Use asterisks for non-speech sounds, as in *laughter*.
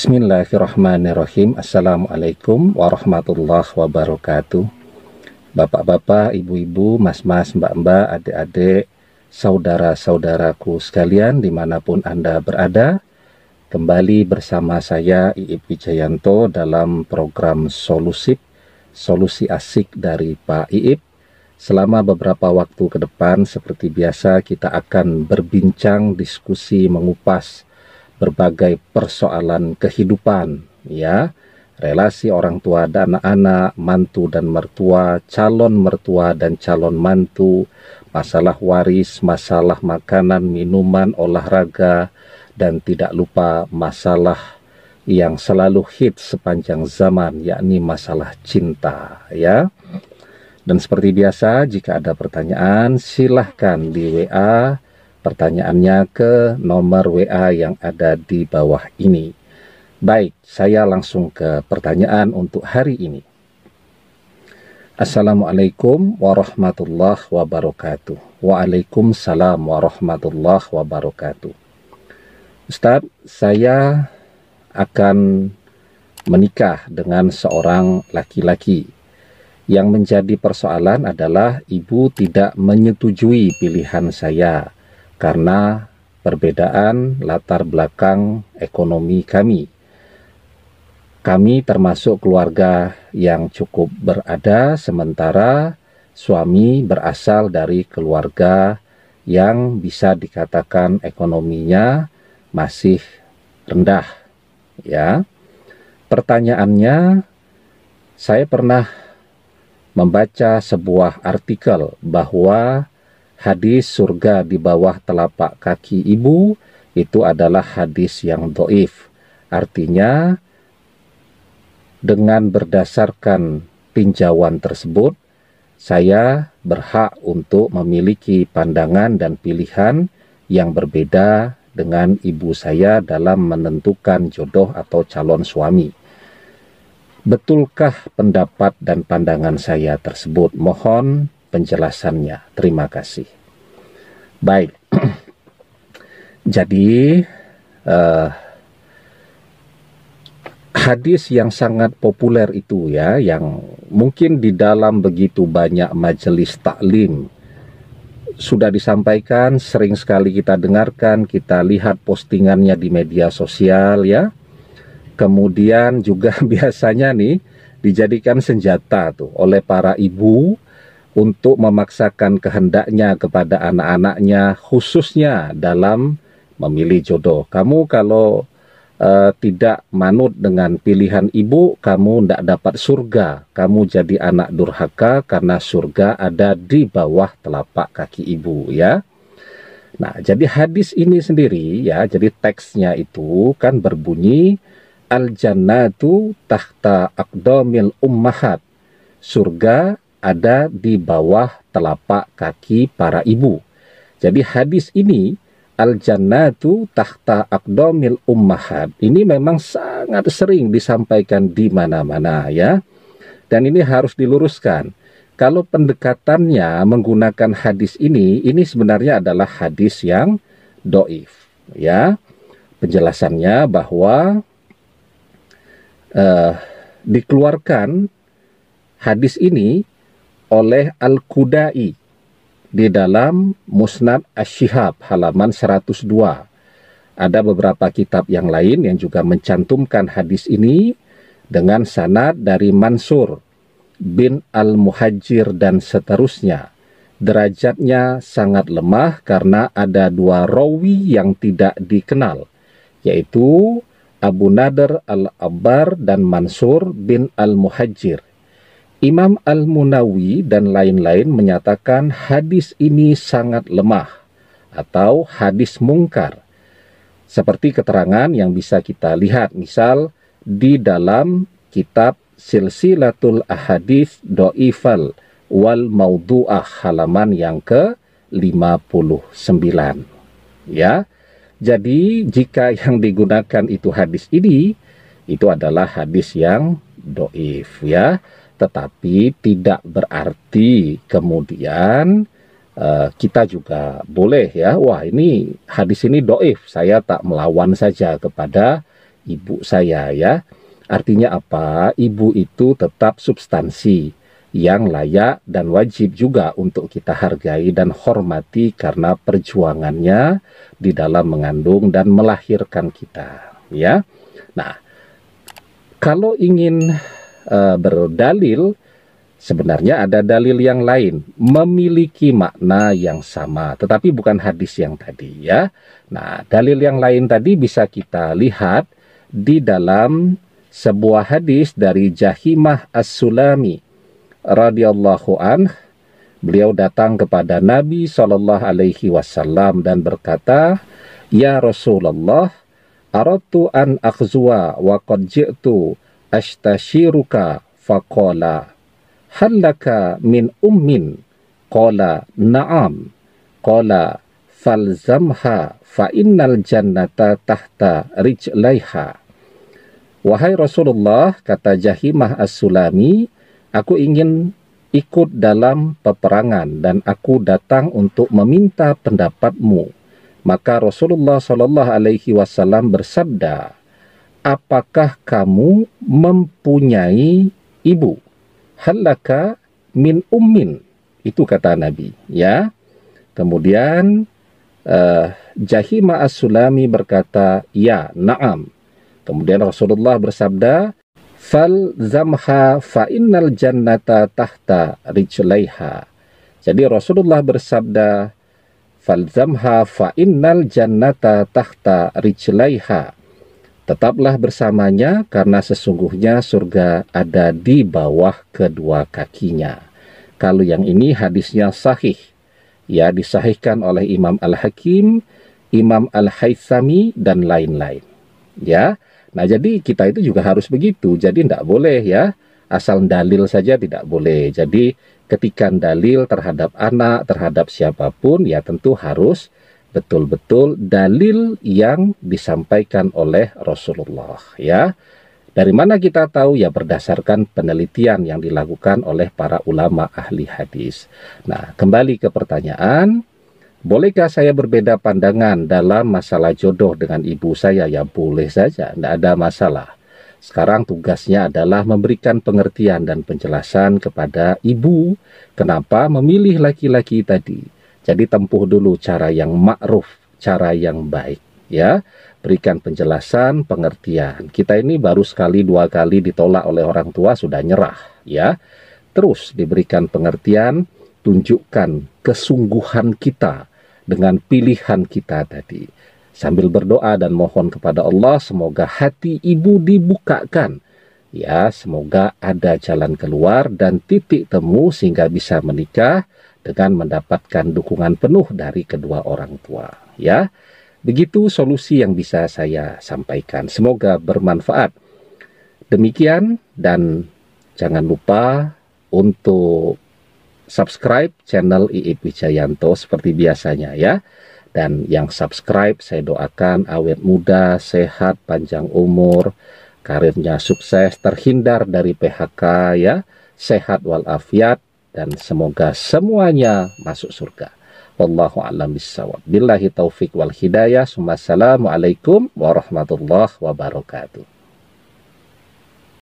Bismillahirrahmanirrahim. Assalamualaikum warahmatullahi wabarakatuh. Bapak-bapak, ibu-ibu, mas-mas, mbak-mbak, adik-adik Saudara-saudaraku sekalian di mana pun Anda berada Kembali bersama saya Iip Wijayanto dalam program Solusip Solusi Asik dari Pak Iip. Selama beberapa waktu ke depan seperti biasa kita akan berbincang, diskusi, mengupas berbagai persoalan kehidupan ya relasi orang tua dan anak-anak, mantu dan mertua, calon mertua dan calon mantu, masalah waris, masalah makanan, minuman, olahraga, dan tidak lupa masalah yang selalu hit sepanjang zaman, yakni masalah cinta, ya. Dan seperti biasa, jika ada pertanyaan, silahkan di WA pertanyaannya ke nomor WA yang ada di bawah ini. Baik, saya langsung ke pertanyaan untuk hari ini. Assalamualaikum warahmatullahi wabarakatuh. Waalaikumsalam warahmatullahi wabarakatuh. Ustaz, saya akan menikah dengan seorang laki-laki. Yang menjadi persoalan adalah ibu tidak menyetujui pilihan saya karena perbedaan latar belakang ekonomi kami. Kami termasuk keluarga yang cukup berada, sementara suami berasal dari keluarga yang bisa dikatakan ekonominya masih rendah. Ya, pertanyaannya, saya pernah membaca sebuah artikel bahwa hadis surga di bawah telapak kaki ibu itu adalah hadis yang doif. Artinya, dengan berdasarkan tinjauan tersebut, saya berhak untuk memiliki pandangan dan pilihan yang berbeda dengan ibu saya dalam menentukan jodoh atau calon suami. Betulkah pendapat dan pandangan saya tersebut? Mohon penjelasannya. Terima kasih. Baik. *clears throat* Jadi uh, hadis yang sangat populer itu ya, yang mungkin di dalam begitu banyak majelis taklim sudah disampaikan, sering sekali kita dengarkan, kita lihat postingannya di media sosial ya. Kemudian juga *laughs* biasanya nih dijadikan senjata tuh oleh para ibu untuk memaksakan kehendaknya kepada anak-anaknya khususnya dalam memilih jodoh. Kamu kalau uh, tidak manut dengan pilihan ibu, kamu tidak dapat surga. Kamu jadi anak durhaka karena surga ada di bawah telapak kaki ibu ya. Nah, jadi hadis ini sendiri ya, jadi teksnya itu kan berbunyi al jannatu tahta aqdamil ummahat. Surga ada di bawah telapak kaki para ibu. Jadi hadis ini al jannatu tahta akdomil ummahat ini memang sangat sering disampaikan di mana-mana ya. Dan ini harus diluruskan. Kalau pendekatannya menggunakan hadis ini, ini sebenarnya adalah hadis yang doif ya. Penjelasannya bahwa uh, dikeluarkan hadis ini oleh Al-Kudai di dalam Musnad Ash-Shihab halaman 102. Ada beberapa kitab yang lain yang juga mencantumkan hadis ini dengan sanad dari Mansur bin Al-Muhajir dan seterusnya. Derajatnya sangat lemah karena ada dua rawi yang tidak dikenal, yaitu Abu Nader Al-Abbar dan Mansur bin Al-Muhajir. Imam Al-Munawi dan lain-lain menyatakan hadis ini sangat lemah atau hadis mungkar. Seperti keterangan yang bisa kita lihat misal di dalam kitab Silsilatul Ahadis Do'ifal wal Maudu'ah halaman yang ke-59. Ya. Jadi jika yang digunakan itu hadis ini itu adalah hadis yang doif ya tetapi tidak berarti kemudian uh, kita juga boleh ya wah ini hadis ini doif saya tak melawan saja kepada ibu saya ya. Artinya apa? Ibu itu tetap substansi yang layak dan wajib juga untuk kita hargai dan hormati karena perjuangannya di dalam mengandung dan melahirkan kita ya. Nah, kalau ingin uh, berdalil sebenarnya ada dalil yang lain memiliki makna yang sama tetapi bukan hadis yang tadi ya. Nah, dalil yang lain tadi bisa kita lihat di dalam sebuah hadis dari Jahimah As-Sulami radhiyallahu an beliau datang kepada Nabi Shallallahu alaihi wasallam dan berkata, "Ya Rasulullah, aratu an akhzuwa wa qad ji'tu ashtashiruka faqala hallaka min ummin qala na'am qala falzamha fa innal jannata tahta rijlaiha Wahai Rasulullah, kata Jahimah As-Sulami, Aku ingin ikut dalam peperangan dan aku datang untuk meminta pendapatmu. Maka Rasulullah Shallallahu Alaihi Wasallam bersabda, apakah kamu mempunyai ibu? Halaka min ummin. Itu kata Nabi. Ya. Kemudian uh, Jahima As-Sulami berkata, ya, naam. Kemudian Rasulullah bersabda, fal zamha fa innal jannata tahta rijlaiha. Jadi Rasulullah bersabda, fal zamha fa innal jannata tahta rijlaiha. Tetaplah bersamanya karena sesungguhnya surga ada di bawah kedua kakinya. Kalau yang ini hadisnya sahih. Ya disahihkan oleh Imam Al-Hakim, Imam Al-Haythami dan lain-lain. Ya, Nah, jadi kita itu juga harus begitu. Jadi tidak boleh ya, asal dalil saja tidak boleh. Jadi ketika dalil terhadap anak, terhadap siapa pun, ya tentu harus betul-betul dalil yang disampaikan oleh Rasulullah ya. Dari mana kita tahu ya berdasarkan penelitian yang dilakukan oleh para ulama ahli hadis. Nah, kembali ke pertanyaan, Bolehkah saya berbeda pandangan dalam masalah jodoh dengan ibu saya? Ya boleh saja, tidak ada masalah. Sekarang tugasnya adalah memberikan pengertian dan penjelasan kepada ibu kenapa memilih laki-laki tadi. Jadi tempuh dulu cara yang ma'ruf, cara yang baik. ya Berikan penjelasan, pengertian. Kita ini baru sekali dua kali ditolak oleh orang tua sudah nyerah. ya Terus diberikan pengertian, tunjukkan kesungguhan kita dengan pilihan kita tadi. Sambil berdoa dan mohon kepada Allah semoga hati ibu dibukakan. Ya, semoga ada jalan keluar dan titik temu sehingga bisa menikah dengan mendapatkan dukungan penuh dari kedua orang tua. Ya, begitu solusi yang bisa saya sampaikan. Semoga bermanfaat. Demikian dan jangan lupa untuk subscribe channel Iip Wijayanto seperti biasanya ya. Dan yang subscribe saya doakan awet muda, sehat, panjang umur, karirnya sukses, terhindar dari PHK ya, sehat walafiat dan semoga semuanya masuk surga. Wallahu a'lam bishawab. Billahi taufik wal hidayah. Wassalamualaikum warahmatullahi wabarakatuh.